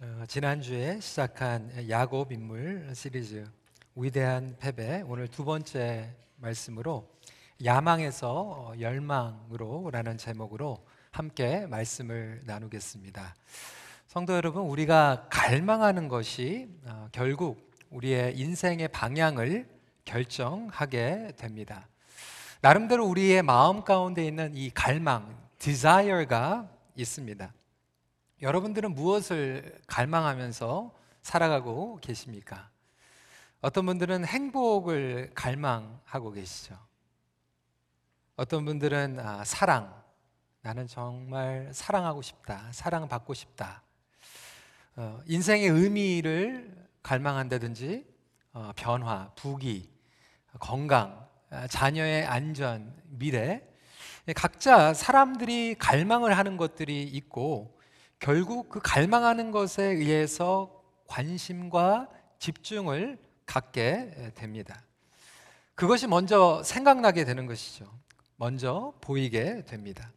어, 지난주에 시작한 야곱 인물 시리즈 위대한 패배 오늘 두 번째 말씀으로 야망에서 어, 열망으로라는 제목으로 함께 말씀을 나누겠습니다. 성도 여러분, 우리가 갈망하는 것이 어, 결국 우리의 인생의 방향을 결정하게 됩니다. 나름대로 우리의 마음 가운데 있는 이 갈망, desire가 있습니다. 여러분들은 무엇을 갈망하면서 살아가고 계십니까? 어떤 분들은 행복을 갈망하고 계시죠. 어떤 분들은 아, 사랑, 나는 정말 사랑하고 싶다, 사랑받고 싶다. 어, 인생의 의미를 갈망한다든지 어, 변화, 부귀, 건강, 아, 자녀의 안전, 미래 각자 사람들이 갈망을 하는 것들이 있고 결국 그 갈망하는 것에 의해서 관심과 집중을 갖게 됩니다. 그것이 먼저 생각나게 되는 것이죠. 먼저 보이게 됩니다.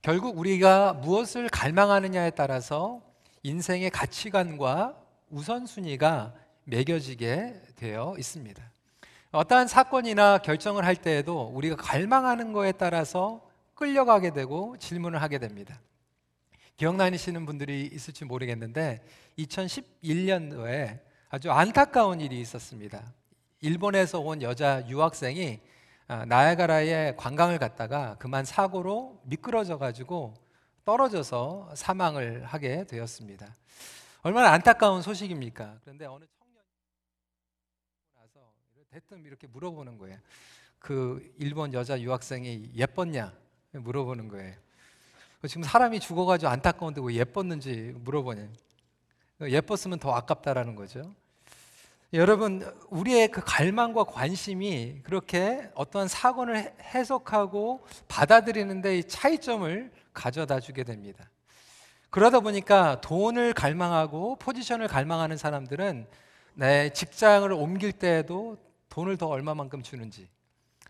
결국 우리가 무엇을 갈망하느냐에 따라서 인생의 가치관과 우선순위가 매겨지게 되어 있습니다. 어떠한 사건이나 결정을 할 때에도 우리가 갈망하는 것에 따라서 끌려가게 되고 질문을 하게 됩니다. 기억나시는 분들이 있을지 모르겠는데 2011년도에 아주 안타까운 일이 있었습니다. 일본에서 온 여자 유학생이 아, 나야가라에 관광을 갔다가 그만 사고로 미끄러져 가지고 떨어져서 사망을 하게 되었습니다. 얼마나 안타까운 소식입니까? 그런데 어느 청년이 나서 대뜸 이렇게 물어보는 거예요. 그 일본 여자 유학생이 예뻤냐? 물어보는 거예요. 지금 사람이 죽어가지고 안타까운데 왜 예뻤는지 물어보냐. 예뻤으면 더 아깝다라는 거죠. 여러분, 우리의 그 갈망과 관심이 그렇게 어떠한 사건을 해석하고 받아들이는데 차이점을 가져다 주게 됩니다. 그러다 보니까 돈을 갈망하고 포지션을 갈망하는 사람들은 내 직장을 옮길 때에도 돈을 더 얼마만큼 주는지,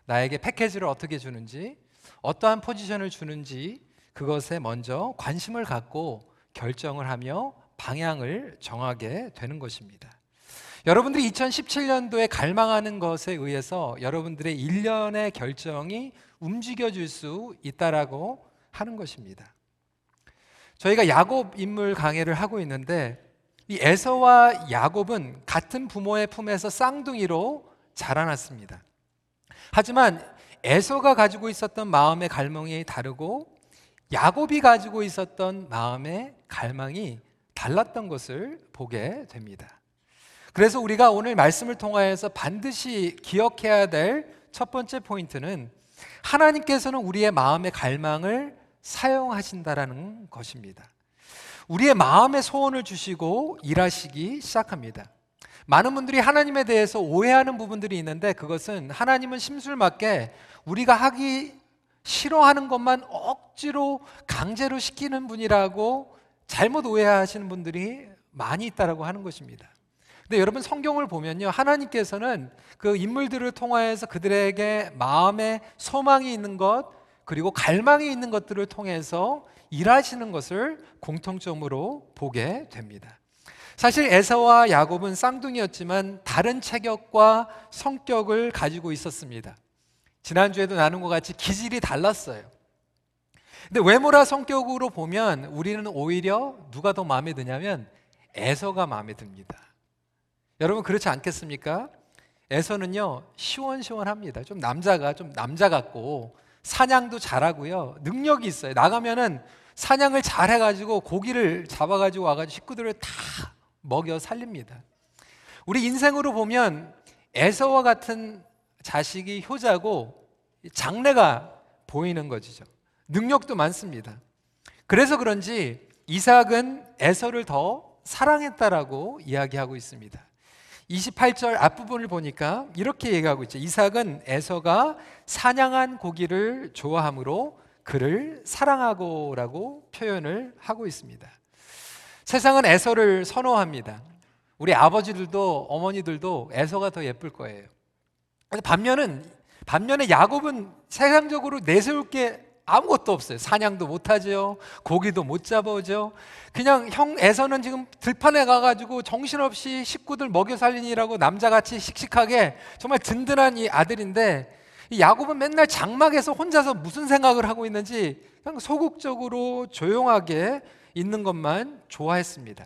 나에게 패키지를 어떻게 주는지, 어떠한 포지션을 주는지 그것에 먼저 관심을 갖고 결정을 하며 방향을 정하게 되는 것입니다. 여러분들이 2017년도에 갈망하는 것에 의해서 여러분들의 일련의 결정이 움직여질 수 있다라고 하는 것입니다. 저희가 야곱 인물 강해를 하고 있는데 이 에서와 야곱은 같은 부모의 품에서 쌍둥이로 자라났습니다. 하지만 에서가 가지고 있었던 마음의 갈망이 다르고 야곱이 가지고 있었던 마음의 갈망이 달랐던 것을 보게 됩니다. 그래서 우리가 오늘 말씀을 통하여서 반드시 기억해야 될 첫 번째 포인트는 하나님께서는 우리의 마음의 갈망을 사용하신다라는 것입니다. 우리의 마음의 소원을 주시고 일하시기 시작합니다. 많은 분들이 하나님에 대해서 오해하는 부분들이 있는데 그것은 하나님은 심술 맞게 우리가 하기 싫어하는 것만 억지로 강제로 시키는 분이라고 잘못 오해하시는 분들이 많이 있다라고 하는 것입니다. 근데 여러분 성경을 보면요. 하나님께서는 그 인물들을 통하여서 그들에게 마음에 소망이 있는 것 그리고 갈망이 있는 것들을 통해서 일하시는 것을 공통점으로 보게 됩니다. 사실 에서와 야곱은 쌍둥이였지만 다른 체격과 성격을 가지고 있었습니다. 지난주에도 나눈 것 같이 기질이 달랐어요. 근데 외모라 성격으로 보면 우리는 오히려 누가 더 마음에 드냐면 에서가 마음에 듭니다. 여러분 그렇지 않겠습니까? 에서는요 시원시원합니다. 좀 남자가 좀 남자 같고 사냥도 잘하고요 능력이 있어요. 나가면은 사냥을 잘해가지고 고기를 잡아가지고 와가지고 식구들을 다 먹여 살립니다. 우리 인생으로 보면 에서와 같은 자식이 효자고 장래가 보이는 것이죠. 능력도 많습니다. 그래서 그런지 이삭은 에서를 더 사랑했다라고 이야기하고 있습니다. 28절 앞부분을 보니까 이렇게 얘기하고 있죠. 이삭은 에서가 사냥한 고기를 좋아하므로 그를 사랑하고라고 표현을 하고 있습니다. 세상은 에서를 선호합니다. 우리 아버지들도 어머니들도 에서가 더 예쁠 거예요. 반면은 반면에 야곱은 세상적으로 내세울 게 아무것도 없어요. 사냥도 못 하죠. 고기도 못 잡아오죠. 그냥 형 에서는 지금 들판에 가가지고 정신없이 식구들 먹여 살리니라고 남자같이 씩씩하게 정말 든든한 이 아들인데 이 야곱은 맨날 장막에서 혼자서 무슨 생각을 하고 있는지 그냥 소극적으로 조용하게 있는 것만 좋아했습니다.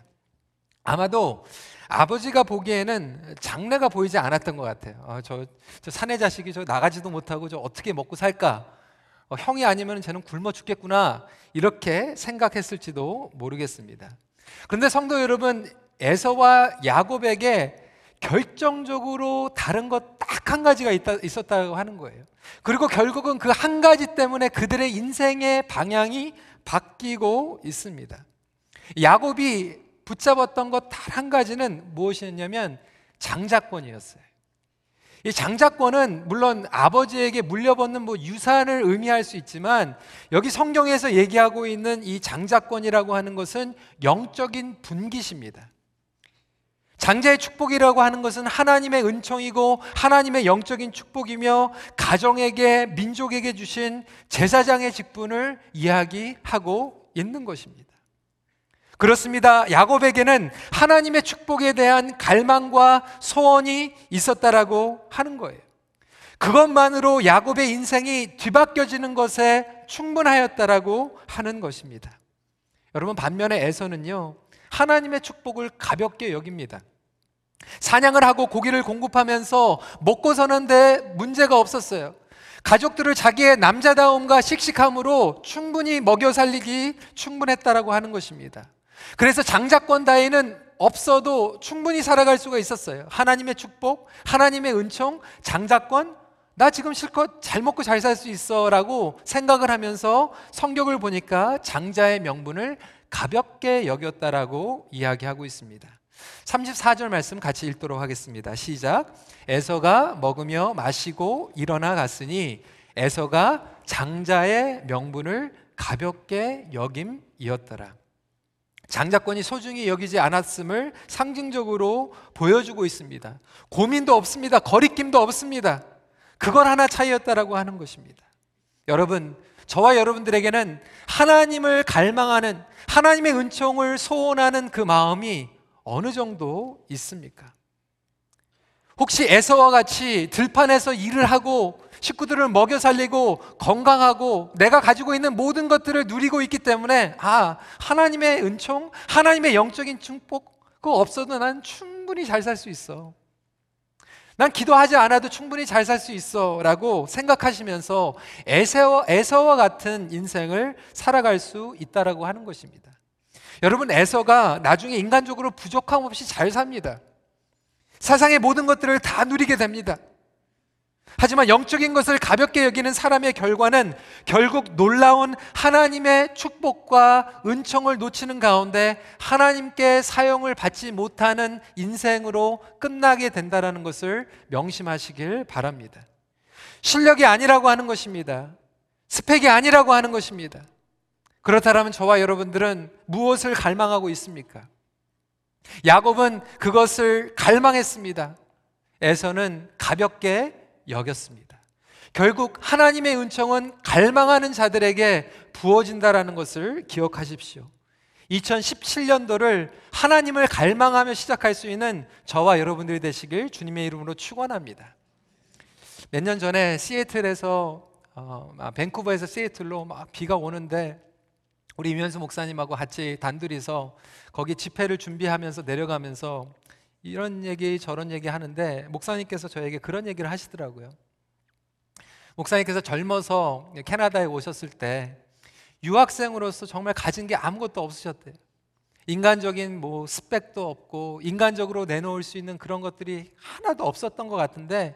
아마도 아버지가 보기에는 장래가 보이지 않았던 것 같아요. 아, 저, 저 사내 자식이 저 나가지도 못하고 저 어떻게 먹고 살까? 어, 형이 아니면 쟤는 굶어 죽겠구나. 이렇게 생각했을지도 모르겠습니다. 그런데 성도 여러분, 에서와 야곱에게 결정적으로 다른 것 딱 한 가지가 있다, 있었다고 하는 거예요. 그리고 결국은 그 한 가지 때문에 그들의 인생의 방향이 바뀌고 있습니다. 야곱이 붙잡았던 것 단 한 가지는 무엇이었냐면 장자권이었어요. 이 장자권은 물론 아버지에게 물려받는 뭐 유산을 의미할 수 있지만 여기 성경에서 얘기하고 있는 이 장자권이라고 하는 것은 영적인 분깃입니다. 장자의 축복이라고 하는 것은 하나님의 은총이고 하나님의 영적인 축복이며 가정에게 민족에게 주신 제사장의 직분을 이야기하고 있는 것입니다. 그렇습니다. 야곱에게는 하나님의 축복에 대한 갈망과 소원이 있었다라고 하는 거예요. 그것만으로 야곱의 인생이 뒤바뀌어지는 것에 충분하였다라고 하는 것입니다. 여러분 반면에 에서는요. 하나님의 축복을 가볍게 여깁니다. 사냥을 하고 고기를 공급하면서 먹고 사는데 문제가 없었어요. 가족들을 자기의 남자다움과 씩씩함으로 충분히 먹여 살리기 충분했다라고 하는 것입니다. 그래서 장자권 다에는 없어도 충분히 살아갈 수가 있었어요. 하나님의 축복, 하나님의 은총, 장자권, 나 지금 실컷 잘 먹고 잘 살 수 있어 라고 생각을 하면서 성격을 보니까 장자의 명분을 가볍게 여겼다라고 이야기하고 있습니다. 34절 말씀 같이 읽도록 하겠습니다. 시작. 에서가 먹으며 마시고 일어나 갔으니 에서가 장자의 명분을 가볍게 여김이었더라. 장자권이 소중히 여기지 않았음을 상징적으로 보여주고 있습니다. 고민도 없습니다. 거리낌도 없습니다. 그걸 하나 차이였다라고 하는 것입니다. 여러분, 저와 여러분들에게는 하나님을 갈망하는 하나님의 은총을 소원하는 그 마음이 어느 정도 있습니까? 혹시 에서와 같이 들판에서 일을 하고 식구들을 먹여 살리고 건강하고 내가 가지고 있는 모든 것들을 누리고 있기 때문에 아, 하나님의 은총, 하나님의 영적인 축복 그거 없어도 난 충분히 잘 살 수 있어. 난 기도하지 않아도 충분히 잘 살 수 있어 라고 생각하시면서 에서와, 에서와 같은 인생을 살아갈 수 있다라고 하는 것입니다. 여러분, 에서가 나중에 인간적으로 부족함 없이 잘 삽니다. 세상의 모든 것들을 다 누리게 됩니다. 하지만 영적인 것을 가볍게 여기는 사람의 결과는 결국 놀라운 하나님의 축복과 은총을 놓치는 가운데 하나님께 사용을 받지 못하는 인생으로 끝나게 된다는 것을 명심하시길 바랍니다. 실력이 아니라고 하는 것입니다. 스펙이 아니라고 하는 것입니다. 그렇다면 저와 여러분들은 무엇을 갈망하고 있습니까? 야곱은 그것을 갈망했습니다. 에서는 가볍게 여겼습니다. 결국 하나님의 은총은 갈망하는 자들에게 부어진다라는 것을 기억하십시오. 2017년도를 하나님을 갈망하며 시작할 수 있는 저와 여러분들이 되시길 주님의 이름으로 축원합니다. 몇 년 전에 시애틀에서 어, 아, 밴쿠버에서 시애틀로 막 비가 오는데 우리 이면수 목사님하고 같이 단둘이서 거기 집회를 준비하면서 내려가면서 이런 얘기 저런 얘기 하는데 목사님께서 저에게 그런 얘기를 하시더라고요. 목사님께서 젊어서 캐나다에 오셨을 때 유학생으로서 정말 가진 게 아무것도 없으셨대요. 인간적인 뭐 스펙도 없고 인간적으로 내놓을 수 있는 그런 것들이 하나도 없었던 것 같은데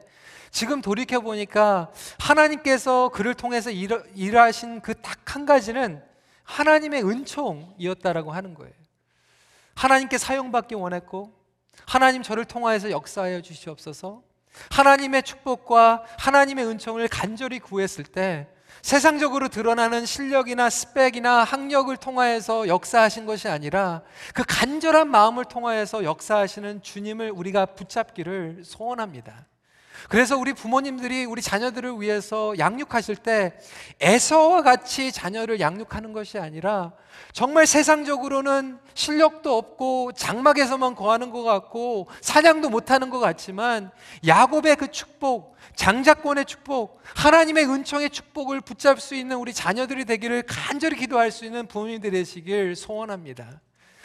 지금 돌이켜 보니까 하나님께서 그를 통해서 일, 일하신 그 딱 한 가지는 하나님의 은총이었다라고 하는 거예요. 하나님께 사용받기 원했고 하나님 저를 통하여서 역사하여 주시옵소서. 하나님의 축복과 하나님의 은총을 간절히 구했을 때 세상적으로 드러나는 실력이나 스펙이나 학력을 통하여서 역사하신 것이 아니라 그 간절한 마음을 통하여서 역사하시는 주님을 우리가 붙잡기를 소원합니다. 그래서 우리 부모님들이 우리 자녀들을 위해서 양육하실 때 에서와 같이 자녀를 양육하는 것이 아니라 정말 세상적으로는 실력도 없고 장막에서만 거하는 것 같고 사냥도 못하는 것 같지만 야곱의 그 축복, 장자권의 축복, 하나님의 은총의 축복을 붙잡을 수 있는 우리 자녀들이 되기를 간절히 기도할 수 있는 부모님들이 되시길 소원합니다.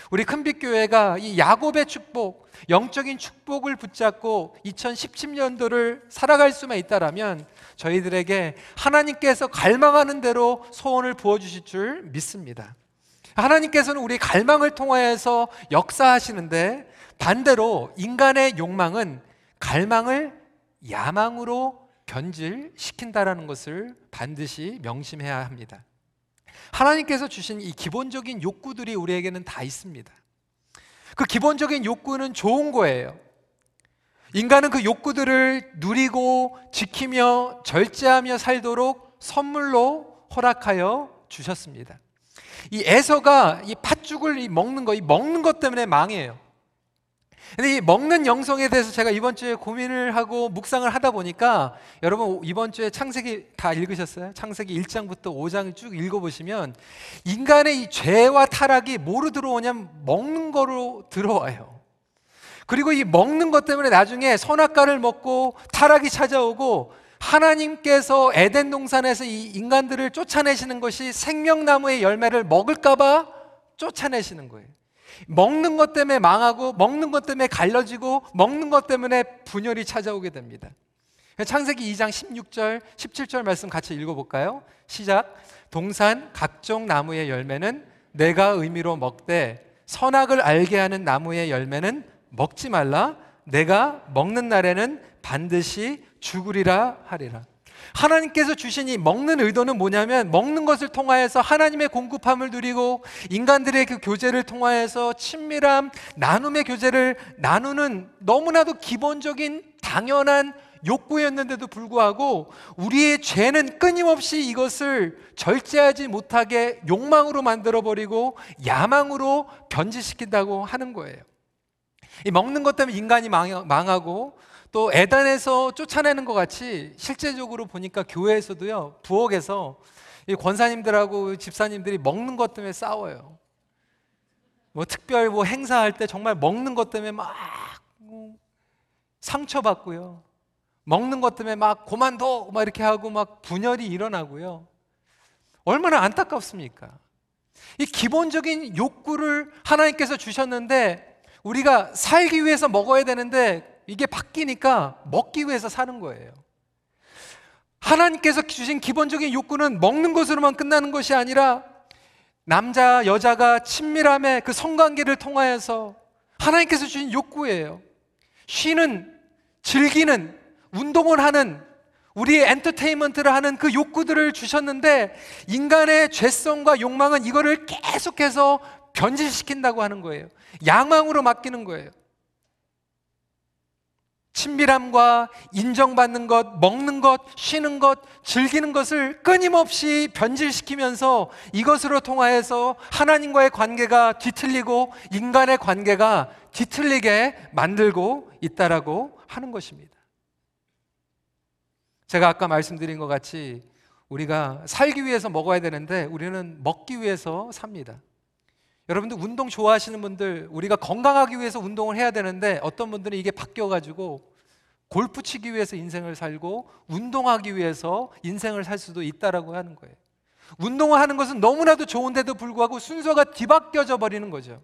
우리 큰빛교회가 이 야곱의 축복, 영적인 축복을 붙잡고 2017년도를 살아갈 수만 있다라면 저희들에게 하나님께서 갈망하는 대로 소원을 부어주실 줄 믿습니다. 하나님께서는 우리 갈망을 통하여서 역사하시는데 반대로 인간의 욕망은 갈망을 야망으로 변질시킨다라는 것을 반드시 명심해야 합니다. 하나님께서 주신 이 기본적인 욕구들이 우리에게는 다 있습니다. 그 기본적인 욕구는 좋은 거예요. 인간은 그 욕구들을 누리고 지키며 절제하며 살도록 선물로 허락하여 주셨습니다. 이 에서가 이 팥죽을 먹는 거, 이 먹는 것 때문에 망해요. 근데 이 먹는 영성에 대해서 제가 이번 주에 고민을 하고 묵상을 하다 보니까 여러분 이번 주에 창세기 다 읽으셨어요? 창세기 1장부터 5장을 쭉 읽어보시면 인간의 이 죄와 타락이 뭐로 들어오냐면 먹는 거로 들어와요. 그리고 이 먹는 것 때문에 나중에 선악과를 먹고 타락이 찾아오고 하나님께서 에덴 동산에서 이 인간들을 쫓아내시는 것이 생명나무의 열매를 먹을까봐 쫓아내시는 거예요. 먹는 것 때문에 망하고 먹는 것 때문에 갈라지고 먹는 것 때문에 분열이 찾아오게 됩니다. 창세기 2장 16절, 17절 말씀 같이 읽어볼까요? 시작. 동산 각종 나무의 열매는 내가 의미로 먹되 선악을 알게 하는 나무의 열매는 먹지 말라. 내가 먹는 날에는 반드시 죽으리라 하리라. 하나님께서 주신 이 먹는 의도는 뭐냐면 먹는 것을 통하여서 하나님의 공급함을 누리고 인간들의 그 교제를 통하여서 친밀함, 나눔의 교제를 나누는 너무나도 기본적인 당연한 욕구였는데도 불구하고 우리의 죄는 끊임없이 이것을 절제하지 못하게 욕망으로 만들어버리고 야망으로 변질시킨다고 하는 거예요. 이 먹는 것 때문에 인간이 망하고 또 에단에서 쫓아내는 것 같이 실제적으로 보니까 교회에서도요 부엌에서 이 권사님들하고 집사님들이 먹는 것 때문에 싸워요. 뭐 특별 뭐 행사할 때 정말 먹는 것 때문에 막 상처받고요. 먹는 것 때문에 막 고만둬 막 이렇게 하고 막 분열이 일어나고요. 얼마나 안타깝습니까? 이 기본적인 욕구를 하나님께서 주셨는데 우리가 살기 위해서 먹어야 되는데 이게 바뀌니까 먹기 위해서 사는 거예요. 하나님께서 주신 기본적인 욕구는 먹는 것으로만 끝나는 것이 아니라 남자, 여자가 친밀함의 그 성관계를 통하여서 하나님께서 주신 욕구예요. 쉬는, 즐기는, 운동을 하는, 우리의 엔터테인먼트를 하는 그 욕구들을 주셨는데 인간의 죄성과 욕망은 이거를 계속해서 변질시킨다고 하는 거예요. 양망으로 맡기는 거예요. 친밀함과 인정받는 것, 먹는 것, 쉬는 것, 즐기는 것을 끊임없이 변질시키면서 이것으로 통하여서 하나님과의 관계가 뒤틀리고 인간의 관계가 뒤틀리게 만들고 있다라고 하는 것입니다. 제가 아까 말씀드린 것 같이 우리가 살기 위해서 먹어야 되는데 우리는 먹기 위해서 삽니다. 여러분들 운동 좋아하시는 분들 우리가 건강하기 위해서 운동을 해야 되는데 어떤 분들은 이게 바뀌어 가지고 골프 치기 위해서 인생을 살고 운동하기 위해서 인생을 살 수도 있다라고 하는 거예요. 운동을 하는 것은 너무나도 좋은데도 불구하고 순서가 뒤바뀌어져 버리는 거죠.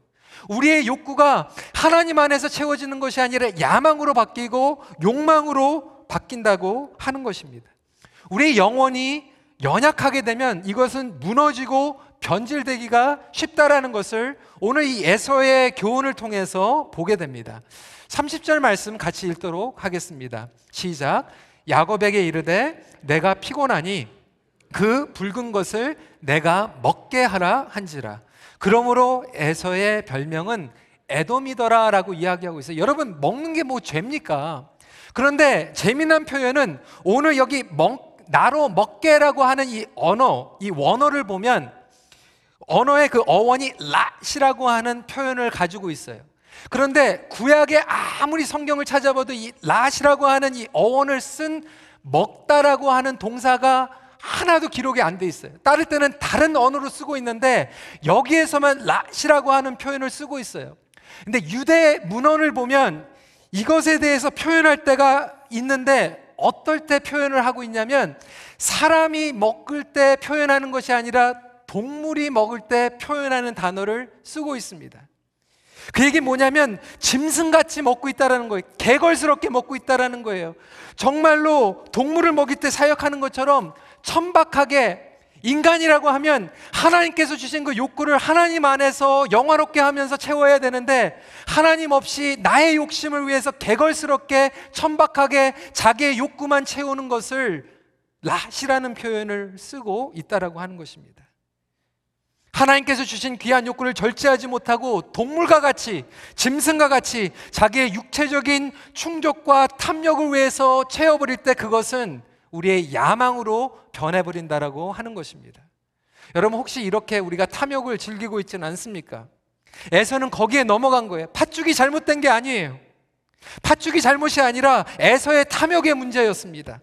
우리의 욕구가 하나님 안에서 채워지는 것이 아니라 야망으로 바뀌고 욕망으로 바뀐다고 하는 것입니다. 우리의 영혼이 연약하게 되면 이것은 무너지고 변질되기가 쉽다라는 것을 오늘 이 에서의 교훈을 통해서 보게 됩니다. 30절 말씀 같이 읽도록 하겠습니다. 시작. 야곱에게 이르되 내가 피곤하니 그 붉은 것을 내가 먹게 하라 한지라. 그러므로 에서의 별명은 에돔이더라라고 이야기하고 있어요. 여러분 먹는 게 뭐 죄입니까? 그런데 재미난 표현은 오늘 여기 먹, 나로 먹게라고 하는 이 언어, 이 원어를 보면 언어의 그 어원이 랏이라고 하는 표현을 가지고 있어요. 그런데 구약에 아무리 성경을 찾아봐도 이 랏이라고 하는 이 어원을 쓴 먹다라고 하는 동사가 하나도 기록이 안 돼 있어요. 따를 때는 다른 언어로 쓰고 있는데 여기에서만 랏이라고 하는 표현을 쓰고 있어요. 근데 유대 문헌을 보면 이것에 대해서 표현할 때가 있는데 어떨 때 표현을 하고 있냐면 사람이 먹을 때 표현하는 것이 아니라 동물이 먹을 때 표현하는 단어를 쓰고 있습니다. 그 얘기 뭐냐면 짐승같이 먹고 있다라는 거예요. 개걸스럽게 먹고 있다라는 거예요. 정말로 동물을 먹일 때 사역하는 것처럼 천박하게 인간이라고 하면 하나님께서 주신 그 욕구를 하나님 안에서 영화롭게 하면서 채워야 되는데 하나님 없이 나의 욕심을 위해서 개걸스럽게 천박하게 자기의 욕구만 채우는 것을 라시라는 표현을 쓰고 있다라고 하는 것입니다. 하나님께서 주신 귀한 욕구를 절제하지 못하고 동물과 같이 짐승과 같이 자기의 육체적인 충족과 탐욕을 위해서 채워버릴 때 그것은 우리의 야망으로 변해버린다라고 하는 것입니다. 여러분 혹시 이렇게 우리가 탐욕을 즐기고 있지는 않습니까? 에서는 거기에 넘어간 거예요. 팥죽이 잘못된 게 아니에요. 팥죽이 잘못이 아니라 에서의 탐욕의 문제였습니다.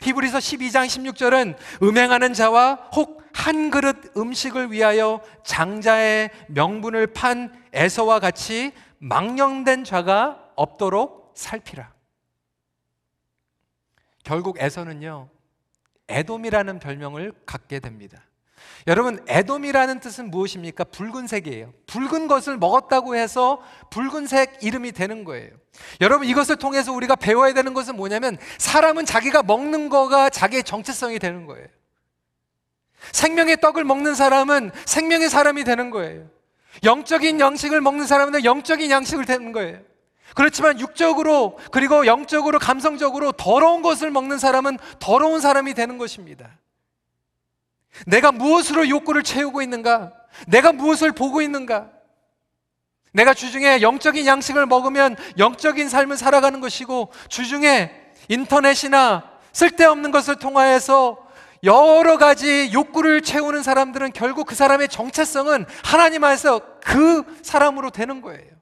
히브리서 12장 16절은 음행하는 자와 혹한 그릇 음식을 위하여 장자의 명분을 판 에서와 같이 망령된 자가 없도록 살피라. 결국 에서는요, 에돔이라는 별명을 갖게 됩니다. 여러분, 에돔이라는 뜻은 무엇입니까? 붉은색이에요. 붉은 것을 먹었다고 해서 붉은색 이름이 되는 거예요. 여러분, 이것을 통해서 우리가 배워야 되는 것은 뭐냐면 사람은 자기가 먹는 거가 자기의 정체성이 되는 거예요. 생명의 떡을 먹는 사람은 생명의 사람이 되는 거예요. 영적인 양식을 먹는 사람은 영적인 양식을 되는 거예요. 그렇지만 육적으로 그리고 영적으로 감성적으로 더러운 것을 먹는 사람은 더러운 사람이 되는 것입니다. 내가 무엇으로 욕구를 채우고 있는가? 내가 무엇을 보고 있는가? 내가 주중에 영적인 양식을 먹으면 영적인 삶을 살아가는 것이고 주중에 인터넷이나 쓸데없는 것을 통하여서 여러 가지 욕구를 채우는 사람들은 결국 그 사람의 정체성은 하나님 안에서 그 사람으로 되는 거예요.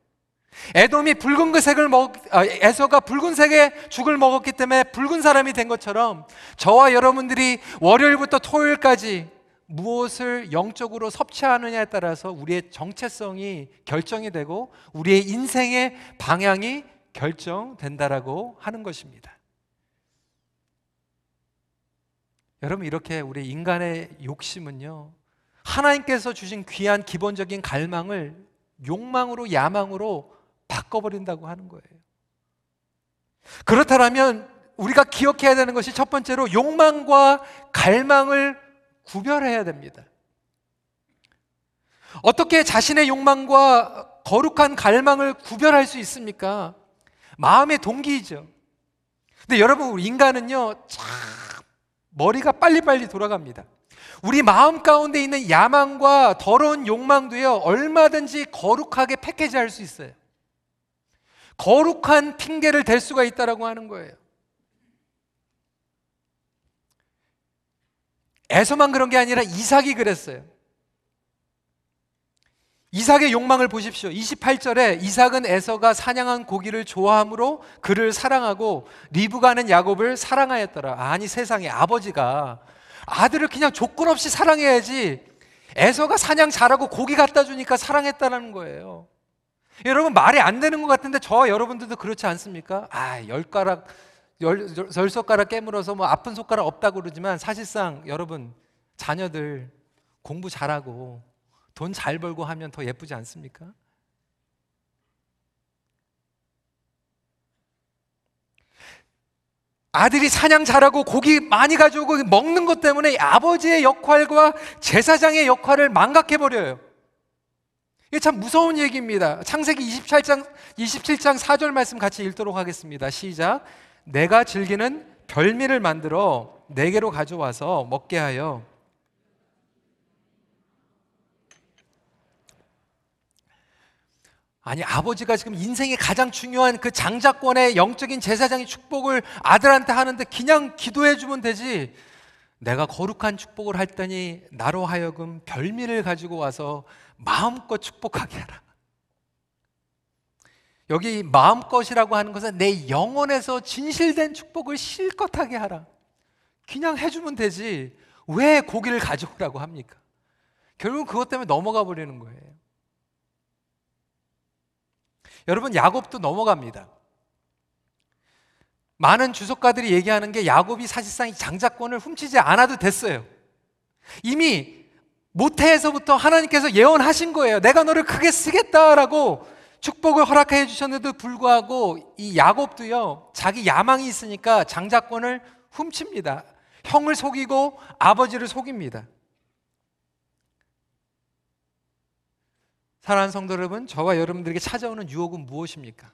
에돔이 붉은 그 색을 먹, 아, 에서가 붉은색의 죽을 먹었기 때문에 붉은 사람이 된 것처럼 저와 여러분들이 월요일부터 토요일까지 무엇을 영적으로 섭취하느냐에 따라서 우리의 정체성이 결정이 되고 우리의 인생의 방향이 결정된다라고 하는 것입니다. 여러분 이렇게 우리 인간의 욕심은요. 하나님께서 주신 귀한 기본적인 갈망을 욕망으로 야망으로 바꿔버린다고 하는 거예요. 그렇다면 우리가 기억해야 되는 것이 첫 번째로 욕망과 갈망을 구별해야 됩니다. 어떻게 자신의 욕망과 거룩한 갈망을 구별할 수 있습니까? 마음의 동기이죠. 근데 여러분, 인간은요, 참 머리가 빨리빨리 돌아갑니다. 우리 마음 가운데 있는 야망과 더러운 욕망도요, 얼마든지 거룩하게 패키지 할 수 있어요. 거룩한 핑계를 댈 수가 있다라고 하는 거예요. 에서만 그런 게 아니라 이삭이 그랬어요. 이삭의 욕망을 보십시오. 28절에 이삭은 에서가 사냥한 고기를 좋아함으로 그를 사랑하고 리브가 는 야곱을 사랑하였더라. 아니 세상에 아버지가 아들을 그냥 조건 없이 사랑해야지 에서가 사냥 잘하고 고기 갖다 주니까 사랑했다는 거예요. 여러분 말이 안 되는 것 같은데 저 여러분들도 그렇지 않습니까? 아, 열 가락 열, 열 손가락 깨물어서 뭐 아픈 손가락 없다고 그러지만 사실상 여러분 자녀들 공부 잘하고 돈 잘 벌고 하면 더 예쁘지 않습니까? 아들이 사냥 잘하고 고기 많이 가져오고 먹는 것 때문에 아버지의 역할과 제사장의 역할을 망각해 버려요. 이게 참 무서운 얘기입니다. 창세기 27장 27장 4절 말씀 같이 읽도록 하겠습니다. 시작. 내가 즐기는 별미를 만들어 내게로 가져와서 먹게 하여 아니 아버지가 지금 인생의 가장 중요한 그 장자권의 영적인 제사장의 축복을 아들한테 하는데 그냥 기도해 주면 되지. 내가 거룩한 축복을 할 때니 나로 하여금 별미를 가지고 와서 마음껏 축복하게 하라. 여기 마음것이라고 하는 것은 내 영혼에서 진실된 축복을 실컷 하게 하라. 그냥 해주면 되지. 왜 고기를 가져오라고 합니까? 결국 그것 때문에 넘어가 버리는 거예요. 여러분, 야곱도 넘어갑니다. 많은 주석가들이 얘기하는 게 야곱이 사실상 이 장자권을 훔치지 않아도 됐어요. 이미 모태에서부터 하나님께서 예언하신 거예요. 내가 너를 크게 쓰겠다라고 축복을 허락해 주셨는데도 불구하고 이 야곱도요, 자기 야망이 있으니까 장자권을 훔칩니다. 형을 속이고 아버지를 속입니다. 사랑하는 성도 여러분, 저와 여러분들에게 찾아오는 유혹은 무엇입니까?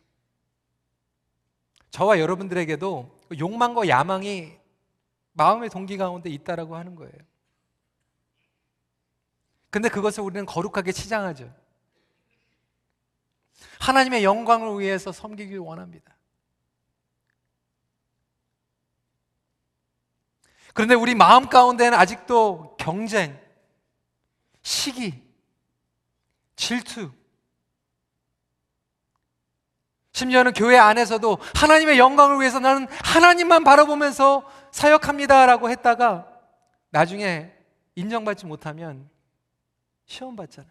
저와 여러분들에게도 욕망과 야망이 마음의 동기 가운데 있다라고 하는 거예요. 근데 그것을 우리는 거룩하게 치장하죠. 하나님의 영광을 위해서 섬기길 원합니다. 그런데 우리 마음 가운데는 아직도 경쟁, 시기, 질투, 심지어는 교회 안에서도 하나님의 영광을 위해서 나는 하나님만 바라보면서 사역합니다라고 했다가 나중에 인정받지 못하면 시험 받잖아요.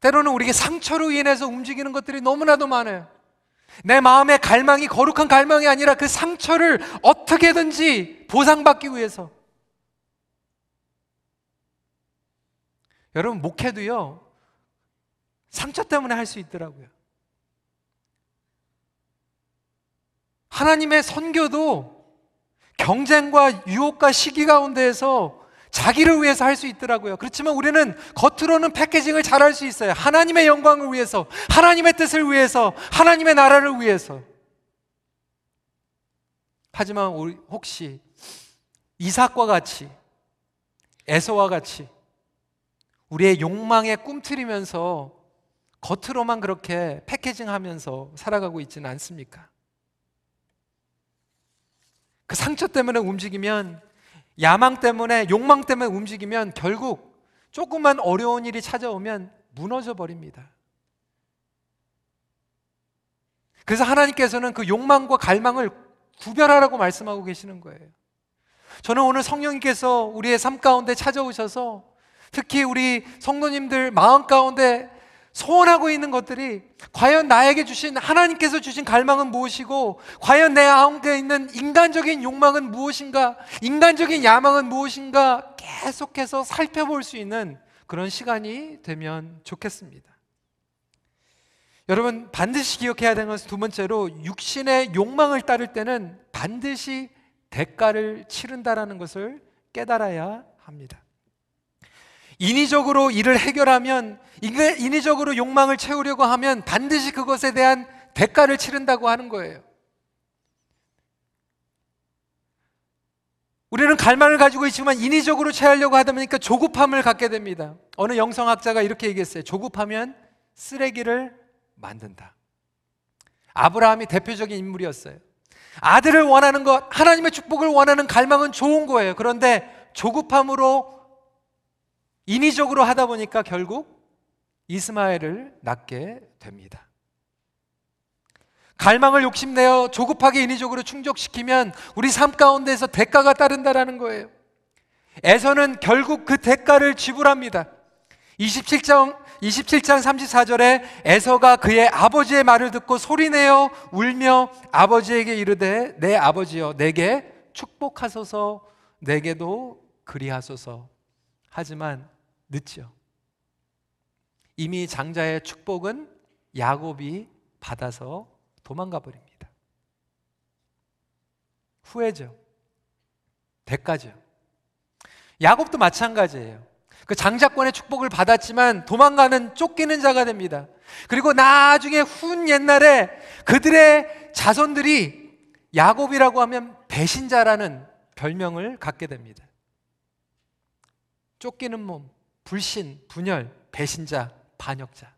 때로는 우리에게 상처로 인해서 움직이는 것들이 너무나도 많아요. 내 마음의 갈망이 거룩한 갈망이 아니라 그 상처를 어떻게든지 보상받기 위해서. 여러분, 목회도요, 상처 때문에 할 수 있더라고요. 하나님의 선교도 경쟁과 유혹과 시기 가운데에서 자기를 위해서 할 수 있더라고요. 그렇지만 우리는 겉으로는 패키징을 잘 할 수 있어요. 하나님의 영광을 위해서, 하나님의 뜻을 위해서, 하나님의 나라를 위해서. 하지만 우리 혹시 이삭과 같이 에서와 같이 우리의 욕망에 꿈틀이면서 겉으로만 그렇게 패키징하면서 살아가고 있지는 않습니까? 그 상처 때문에 움직이면 야망 때문에 욕망 때문에 움직이면 결국 조금만 어려운 일이 찾아오면 무너져 버립니다. 그래서 하나님께서는 그 욕망과 갈망을 구별하라고 말씀하고 계시는 거예요. 저는 오늘 성령님께서 우리의 삶 가운데 찾아오셔서 특히 우리 성도님들 마음 가운데 소원하고 있는 것들이 과연 나에게 주신 하나님께서 주신 갈망은 무엇이고 과연 내 가운데 있는 인간적인 욕망은 무엇인가 인간적인 야망은 무엇인가 계속해서 살펴볼 수 있는 그런 시간이 되면 좋겠습니다. 여러분 반드시 기억해야 되는 것은 두 번째로 육신의 욕망을 따를 때는 반드시 대가를 치른다라는 것을 깨달아야 합니다. 인위적으로 일을 해결하면 인위적으로 욕망을 채우려고 하면 반드시 그것에 대한 대가를 치른다고 하는 거예요. 우리는 갈망을 가지고 있지만 인위적으로 채우려고 하다 보니까 조급함을 갖게 됩니다. 어느 영성학자가 이렇게 얘기했어요. 조급하면 쓰레기를 만든다. 아브라함이 대표적인 인물이었어요. 아들을 원하는 것, 하나님의 축복을 원하는 갈망은 좋은 거예요. 그런데 조급함으로 인위적으로 하다 보니까 결국 이스마엘을 낳게 됩니다. 갈망을 욕심내어 조급하게 인위적으로 충족시키면 우리 삶 가운데서 대가가 따른다라는 거예요. 에서는 결국 그 대가를 지불합니다. 27장 27장 34절에 에서가 그의 아버지의 말을 듣고 소리내어 울며 아버지에게 이르되 내 아버지여 내게 축복하소서 내게도 그리하소서 하지만 늦죠. 이미 장자의 축복은 야곱이 받아서 도망가 버립니다. 후회죠. 대가죠. 야곱도 마찬가지예요. 그 장자권의 축복을 받았지만 도망가는 쫓기는 자가 됩니다. 그리고 나중에 훈 옛날에 그들의 자손들이 야곱이라고 하면 배신자라는 별명을 갖게 됩니다. 쫓기는 몸, 불신, 분열, 배신자, 반역자.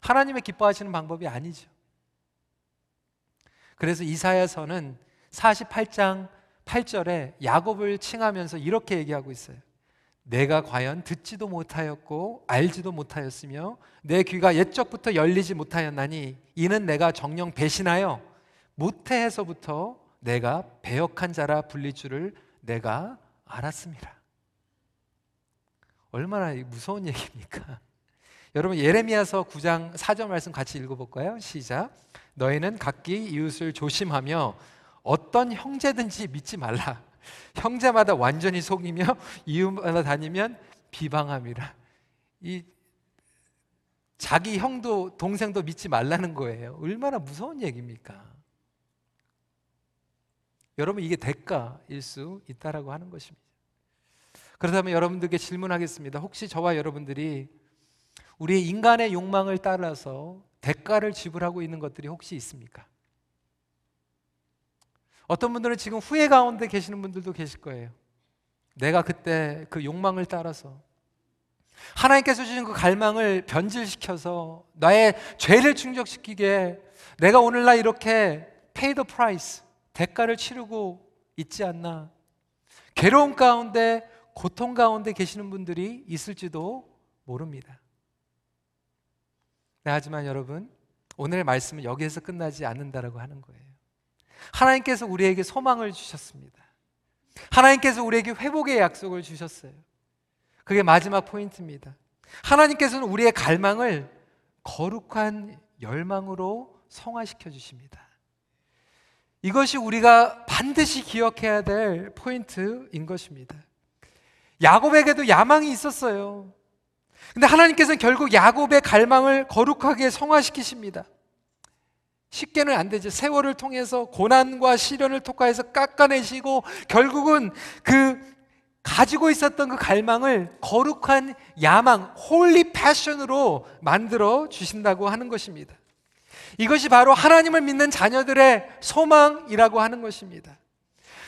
하나님의 기뻐하시는 방법이 아니죠. 그래서 이사야서는 48장 8절에 야곱을 칭하면서 이렇게 얘기하고 있어요. 내가 과연 듣지도 못하였고 알지도 못하였으며 내 귀가 옛적부터 열리지 못하였나니 이는 내가 정령 배신하여 무태에서부터 내가 배역한 자라 불릴 줄을 내가 알았습니다. 얼마나 무서운 얘기입니까? 여러분 예레미야서 9장 4절 말씀 같이 읽어볼까요? 시작. 너희는 각기 이웃을 조심하며 어떤 형제든지 믿지 말라. 형제마다 완전히 속이며 이웃마다 다니면 비방함이라. 이 자기 형도 동생도 믿지 말라는 거예요. 얼마나 무서운 얘기입니까? 여러분 이게 대가일 수 있다라고 하는 것입니다. 그렇다면 여러분들께 질문하겠습니다. 혹시 저와 여러분들이 우리의 인간의 욕망을 따라서 대가를 지불하고 있는 것들이 혹시 있습니까? 어떤 분들은 지금 후회 가운데 계시는 분들도 계실 거예요. 내가 그때 그 욕망을 따라서 하나님께서 주신 그 갈망을 변질시켜서 나의 죄를 충족시키게 내가 오늘날 이렇게 pay the price 대가를 치르고 있지 않나 괴로움 가운데 고통 가운데 계시는 분들이 있을지도 모릅니다. 네, 하지만 여러분 오늘의 말씀은 여기에서 끝나지 않는다라고 하는 거예요. 하나님께서 우리에게 소망을 주셨습니다. 하나님께서 우리에게 회복의 약속을 주셨어요. 그게 마지막 포인트입니다. 하나님께서는 우리의 갈망을 거룩한 열망으로 성화시켜 주십니다. 이것이 우리가 반드시 기억해야 될 포인트인 것입니다. 야곱에게도 야망이 있었어요. 근데 하나님께서는 결국 야곱의 갈망을 거룩하게 성화시키십니다. 쉽게는 안 되죠. 세월을 통해서 고난과 시련을 통과해서 깎아내시고 결국은 그 가지고 있었던 그 갈망을 거룩한 야망, holy passion으로 만들어 주신다고 하는 것입니다. 이것이 바로 하나님을 믿는 자녀들의 소망이라고 하는 것입니다.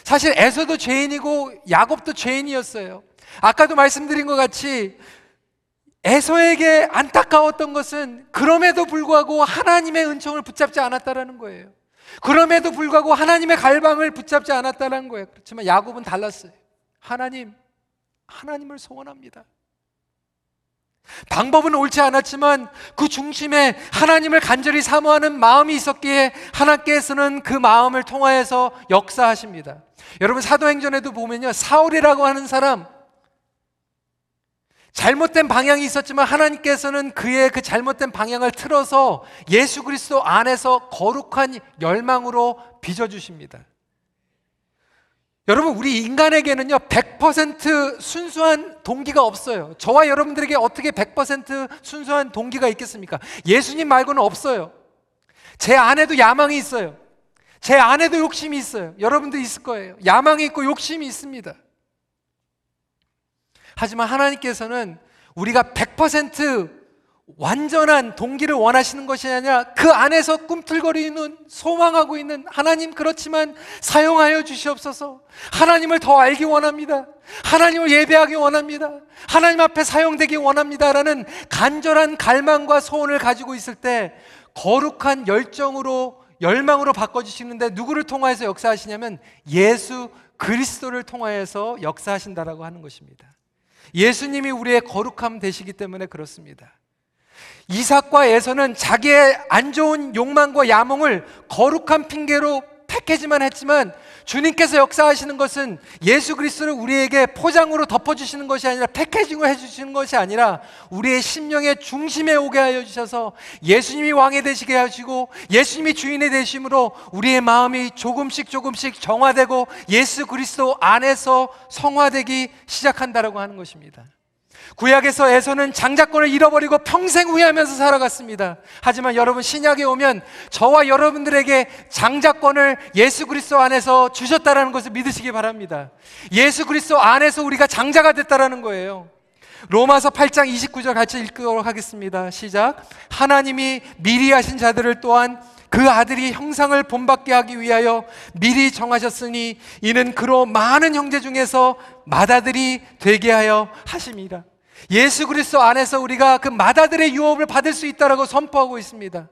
사실 에서도 죄인이고 야곱도 죄인이었어요. 아까도 말씀드린 것 같이 에서에게 안타까웠던 것은 그럼에도 불구하고 하나님의 은총을 붙잡지 않았다라는 거예요. 그럼에도 불구하고 하나님의 갈망을 붙잡지 않았다는 거예요. 그렇지만 야곱은 달랐어요. 하나님, 하나님을 소원합니다. 방법은 옳지 않았지만 그 중심에 하나님을 간절히 사모하는 마음이 있었기에 하나님께서는 그 마음을 통하여서 역사하십니다. 여러분 사도행전에도 보면요. 사울이라고 하는 사람 잘못된 방향이 있었지만 하나님께서는 그의 그 잘못된 방향을 틀어서 예수 그리스도 안에서 거룩한 열망으로 빚어 주십니다. 여러분 우리 인간에게는요 100% 순수한 동기가 없어요. 저와 여러분들에게 어떻게 100% 순수한 동기가 있겠습니까? 예수님 말고는 없어요. 제 안에도 야망이 있어요. 제 안에도 욕심이 있어요. 여러분도 있을 거예요. 야망이 있고 욕심이 있습니다. 하지만 하나님께서는 우리가 100% 완전한 동기를 원하시는 것이 아니라 그 안에서 꿈틀거리는 소망하고 있는 하나님 그렇지만 사용하여 주시옵소서. 하나님을 더 알기 원합니다. 하나님을 예배하기 원합니다. 하나님 앞에 사용되기 원합니다라는 간절한 갈망과 소원을 가지고 있을 때 거룩한 열정으로 열망으로 바꿔 주시는데 누구를 통하여서 역사하시냐면 예수 그리스도를 통하여서 역사하신다라고 하는 것입니다. 예수님이 우리의 거룩함 되시기 때문에 그렇습니다. 이삭과 에서는 자기의 안 좋은 욕망과 야몽을 거룩한 핑계로 패키지만 했지만 주님께서 역사하시는 것은 예수 그리스도를 우리에게 포장으로 덮어주시는 것이 아니라 패키징을 해주시는 것이 아니라 우리의 심령의 중심에 오게 하여 주셔서 예수님이 왕이 되시게 하시고 예수님이 주인이 되심으로 우리의 마음이 조금씩 조금씩 정화되고 예수 그리스도 안에서 성화되기 시작한다라고 하는 것입니다. 구약에서 에서는 장자권을 잃어버리고 평생 후회하면서 살아갔습니다. 하지만 여러분 신약에 오면 저와 여러분들에게 장자권을 예수 그리스도 안에서 주셨다라는 것을 믿으시기 바랍니다. 예수 그리스도 안에서 우리가 장자가 됐다라는 거예요. 로마서 8장 29절 같이 읽도록 하겠습니다. 시작. 하나님이 미리 하신 자들을 또한 그 아들이 형상을 본받게 하기 위하여 미리 정하셨으니 이는 그로 많은 형제 중에서 맏아들이 되게 하여 하심이라. 예수 그리스도 안에서 우리가 그 맏아들의 유업을 받을 수 있다라고 선포하고 있습니다.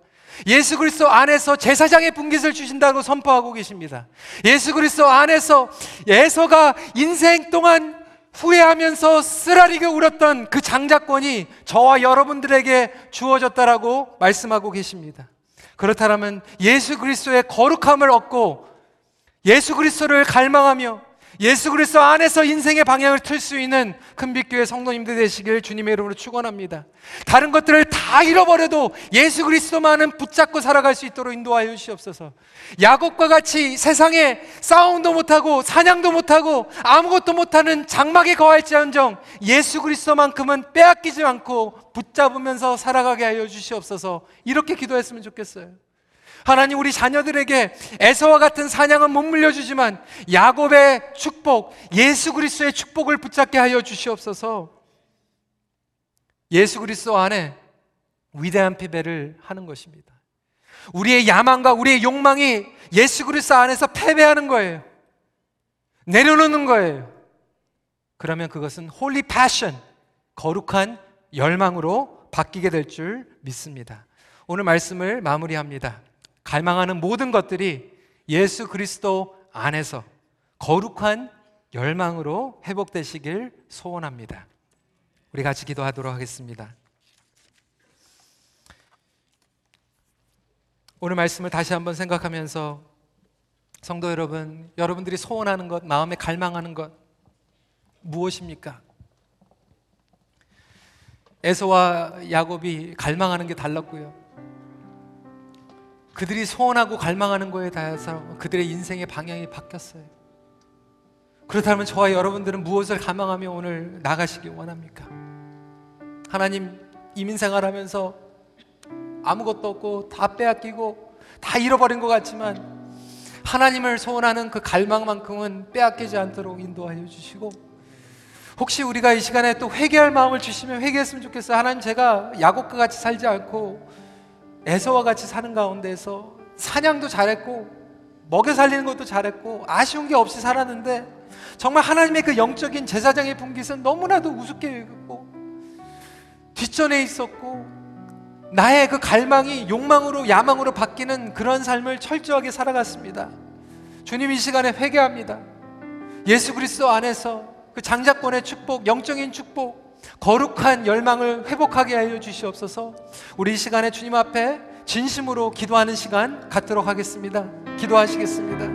예수 그리스도 안에서 제사장의 분깃을 주신다고 선포하고 계십니다. 예수 그리스도 안에서 에서가 인생 동안 후회하면서 쓰라리게 울었던 그 장자권이 저와 여러분들에게 주어졌다라고 말씀하고 계십니다. 그렇다면 예수 그리스도의 거룩함을 얻고 예수 그리스도를 갈망하며 예수 그리스도 안에서 인생의 방향을 틀 수 있는 큰빛교회 성도님들 되시길 주님의 이름으로 축원합니다. 다른 것들을 다 잃어버려도 예수 그리스도만은 붙잡고 살아갈 수 있도록 인도하여 주시옵소서. 야곱과 같이 세상에 싸움도 못하고 사냥도 못하고 아무것도 못하는 장막에 거할지언정 예수 그리스도만큼은 빼앗기지 않고 붙잡으면서 살아가게 하여 주시옵소서. 이렇게 기도했으면 좋겠어요. 하나님 우리 자녀들에게 에서와 같은 사냥은 못 물려주지만 야곱의 축복, 예수 그리스도의 축복을 붙잡게 하여 주시옵소서. 예수 그리스도 안에 위대한 패배를 하는 것입니다. 우리의 야망과 우리의 욕망이 예수 그리스도 안에서 패배하는 거예요. 내려놓는 거예요. 그러면 그것은 holy passion, 거룩한 열망으로 바뀌게 될 줄 믿습니다. 오늘 말씀을 마무리합니다. 갈망하는 모든 것들이 예수 그리스도 안에서 거룩한 열망으로 회복되시길 소원합니다. 우리 같이 기도하도록 하겠습니다. 오늘 말씀을 다시 한번 생각하면서 성도 여러분, 여러분들이 소원하는 것, 마음에 갈망하는 것 무엇입니까? 에서와 야곱이 갈망하는 게 달랐고요. 그들이 소원하고 갈망하는 거에 대해서 그들의 인생의 방향이 바뀌었어요. 그렇다면 저와 여러분들은 무엇을 갈망하며 오늘 나가시기 원합니까? 하나님 이민 생활하면서 아무것도 없고 다 빼앗기고 다 잃어버린 것 같지만 하나님을 소원하는 그 갈망만큼은 빼앗기지 않도록 인도하여 주시고 혹시 우리가 이 시간에 또 회개할 마음을 주시면 회개했으면 좋겠어요. 하나님 제가 야곱과 같이 살지 않고 에서와 같이 사는 가운데서 사냥도 잘했고 먹여 살리는 것도 잘했고 아쉬운 게 없이 살았는데 정말 하나님의 그 영적인 제사장의 분깃은 너무나도 우습게 여겼고 뒷전에 있었고 나의 그 갈망이 욕망으로 야망으로 바뀌는 그런 삶을 철저하게 살아갔습니다. 주님 이 시간에 회개합니다. 예수 그리스도 안에서 그 장자권의 축복, 영적인 축복, 거룩한 열망을 회복하게 하여 주시옵소서. 우리 이 시간에 주님 앞에 진심으로 기도하는 시간 갖도록 하겠습니다. 기도하시겠습니다.